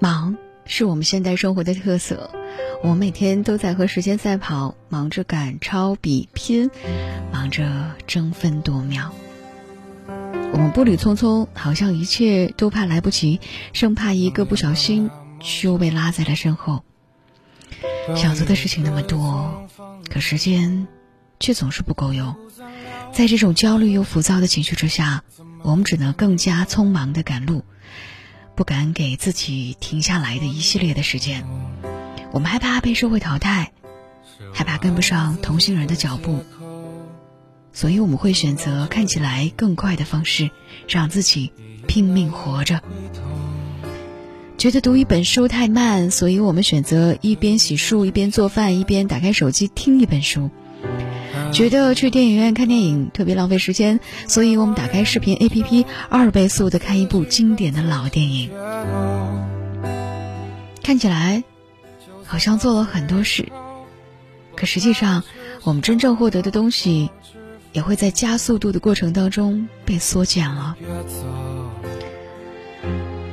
忙是我们现代生活的特色，我们每天都在和时间赛跑，忙着赶超比拼，忙着争分夺秒。我们步履匆匆，好像一切都怕来不及，生怕一个不小心就被拉在了身后。想做的事情那么多，可时间却总是不够用。在这种焦虑又浮躁的情绪之下，我们只能更加匆忙的赶路，不敢给自己停下来的一系列的时间。我们害怕被社会淘汰，害怕跟不上同行人的脚步，所以我们会选择看起来更快的方式，让自己拼命活着。觉得读一本书太慢，所以我们选择一边洗漱一边做饭，一边打开手机听一本书。觉得去电影院看电影特别浪费时间，所以我们打开视频 APP，二倍速的看一部经典的老电影。看起来好像做了很多事，可实际上，我们真正获得的东西，也会在加速度的过程当中被缩减了。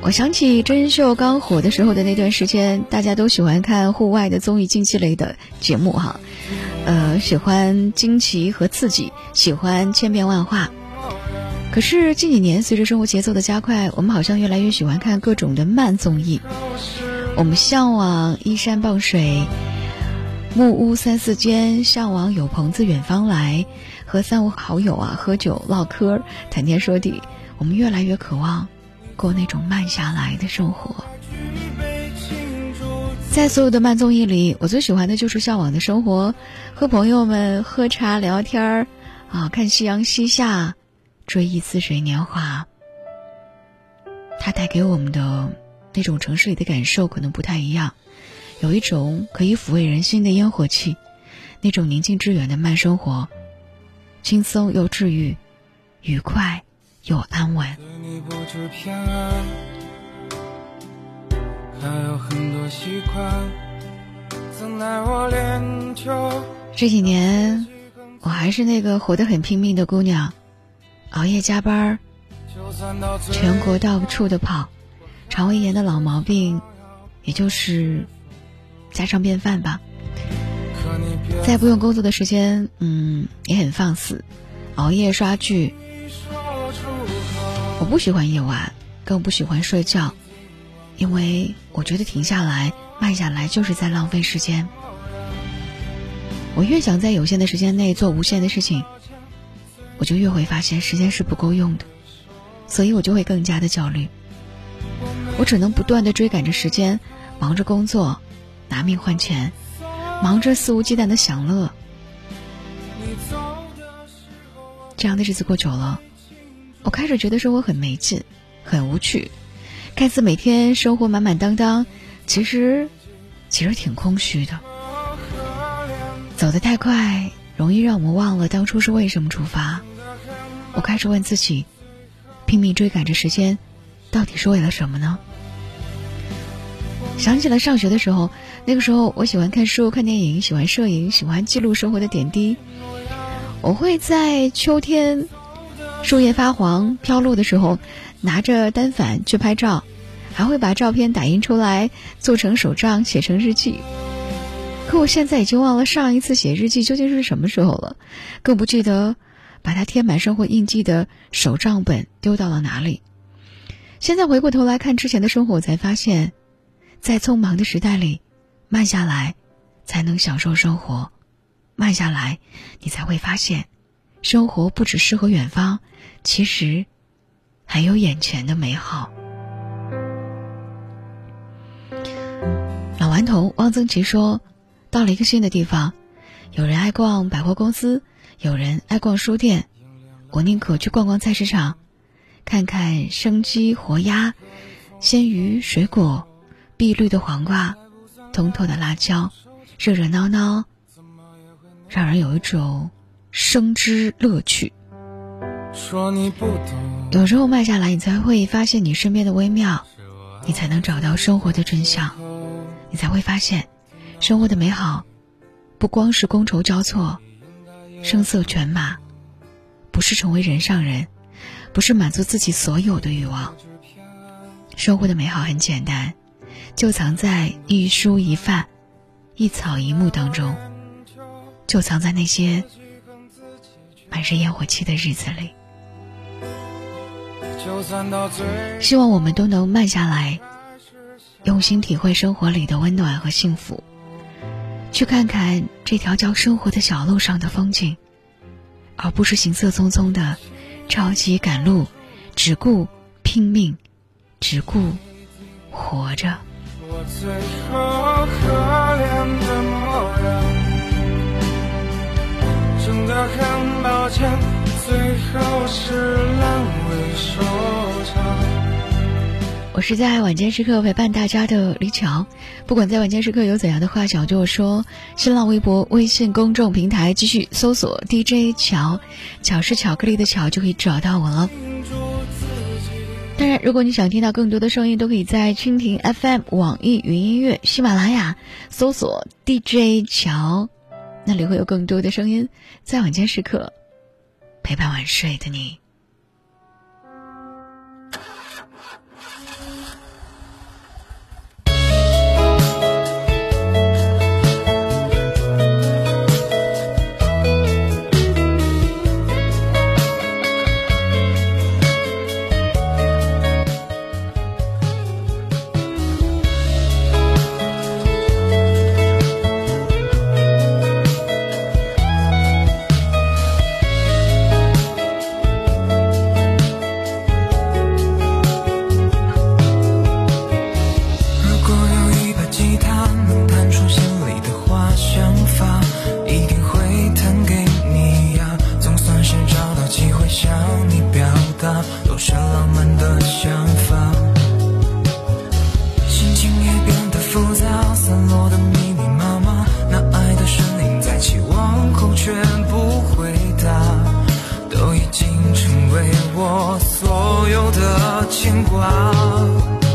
我想起真人秀刚火的时候的那段时间，大家都喜欢看户外的综艺竞技类的节目哈，呃，喜欢惊奇和刺激，喜欢千变万化。可是近几年，随着生活节奏的加快，我们好像越来越喜欢看各种的慢综艺。我们向往依山傍水，木屋三四间，向往有朋自远方来，和三五好友啊喝酒唠嗑，谈天说地。我们越来越渴望。过那种慢下来的生活，在所有的慢综艺里，我最喜欢的就是《向往的生活》，和朋友们喝茶聊天儿，啊，看夕阳西下，追忆似水年华。它带给我们的那种城市里的感受可能不太一样，有一种可以抚慰人心的烟火气，那种宁静致远的慢生活，轻松又治愈，愉快。又安稳。这几年，我还是那个活得很拼命的姑娘，熬夜加班，全国到处的跑，肠胃炎的老毛病，也就是家常便饭吧。在不用工作的时间，嗯，也很放肆，熬夜刷剧。我不喜欢夜晚，更不喜欢睡觉，因为我觉得停下来、慢下来就是在浪费时间。我越想在有限的时间内做无限的事情，我就越会发现时间是不够用的，所以我就会更加的焦虑。我只能不断的追赶着时间，忙着工作，拿命换钱，忙着肆无忌惮的享乐。这样的日子过久了。我开始觉得生活很没劲，很无趣，看似每天生活满满当当，其实，其实挺空虚的。走得太快，容易让我们忘了当初是为什么出发。我开始问自己，拼命追赶着时间，到底是为了什么呢？想起了上学的时候，那个时候我喜欢看书、看电影，喜欢摄影，喜欢记录生活的点滴。我会在秋天。树叶发黄飘落的时候，拿着单反去拍照，还会把照片打印出来做成手账，写成日记。可我现在已经忘了上一次写日记究竟是什么时候了，更不记得把它贴满生活印记的手账本丢到了哪里。现在回过头来看之前的生活，我才发现，在匆忙的时代里，慢下来，才能享受生活；慢下来，你才会发现。生活不只诗和远方，其实还有眼前的美好。老顽童汪曾祺说：“到了一个新的地方，有人爱逛百货公司，有人爱逛书店，我宁可去逛逛菜市场，看看生鸡、活鸭、鲜鱼、水果、碧绿的黄瓜、通透的辣椒，热热闹闹，让人有一种。”生之乐趣。有时候慢下来，你才会发现你身边的微妙，你才能找到生活的真相，你才会发现，生活的美好，不光是觥筹交错、声色犬马，不是成为人上人，不是满足自己所有的欲望。生活的美好很简单，就藏在一蔬一饭、一草一木当中，就藏在那些满是烟火气的日子里。希望我们都能慢下来，用心体会生活里的温暖和幸福，去看看这条叫生活的小路上的风景，而不是行色匆匆的着急赶路，只顾拼命，只顾活着。我最后可怜的模样，真的很抱歉。最后是。我是在晚间时刻陪伴大家的李巧，不管在晚间时刻有怎样的话想对我说，新浪微博、微信公众平台继续搜索 DJ 乔，巧是巧克力的巧就可以找到我了。当然，如果你想听到更多的声音，都可以在蜻蜓 FM、网易云音乐、喜马拉雅搜索 DJ 乔，那里会有更多的声音在晚间时刻。陪伴晚睡的你。是浪漫的想法，心情也变得复杂，散落的密密麻麻。那爱的声音在起，望后却不回答，都已经成为我所有的牵挂。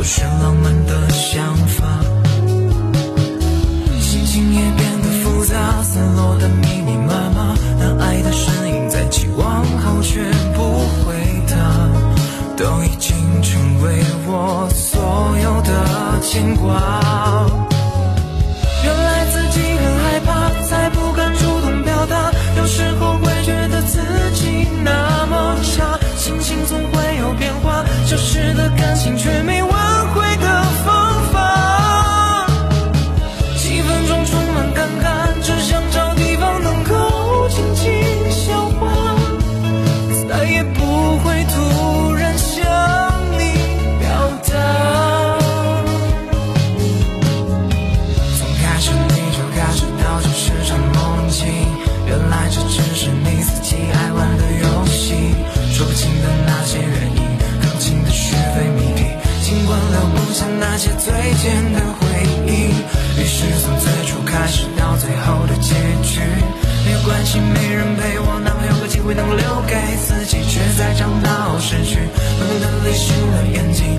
都是浪漫的想法。心情也变得复杂散落的间的回忆。于是从最初开始到最后的结局，没有关系，没人陪我，哪怕有个机会能够留给自己，却在长大后失去。冷冷的泪湿了眼睛。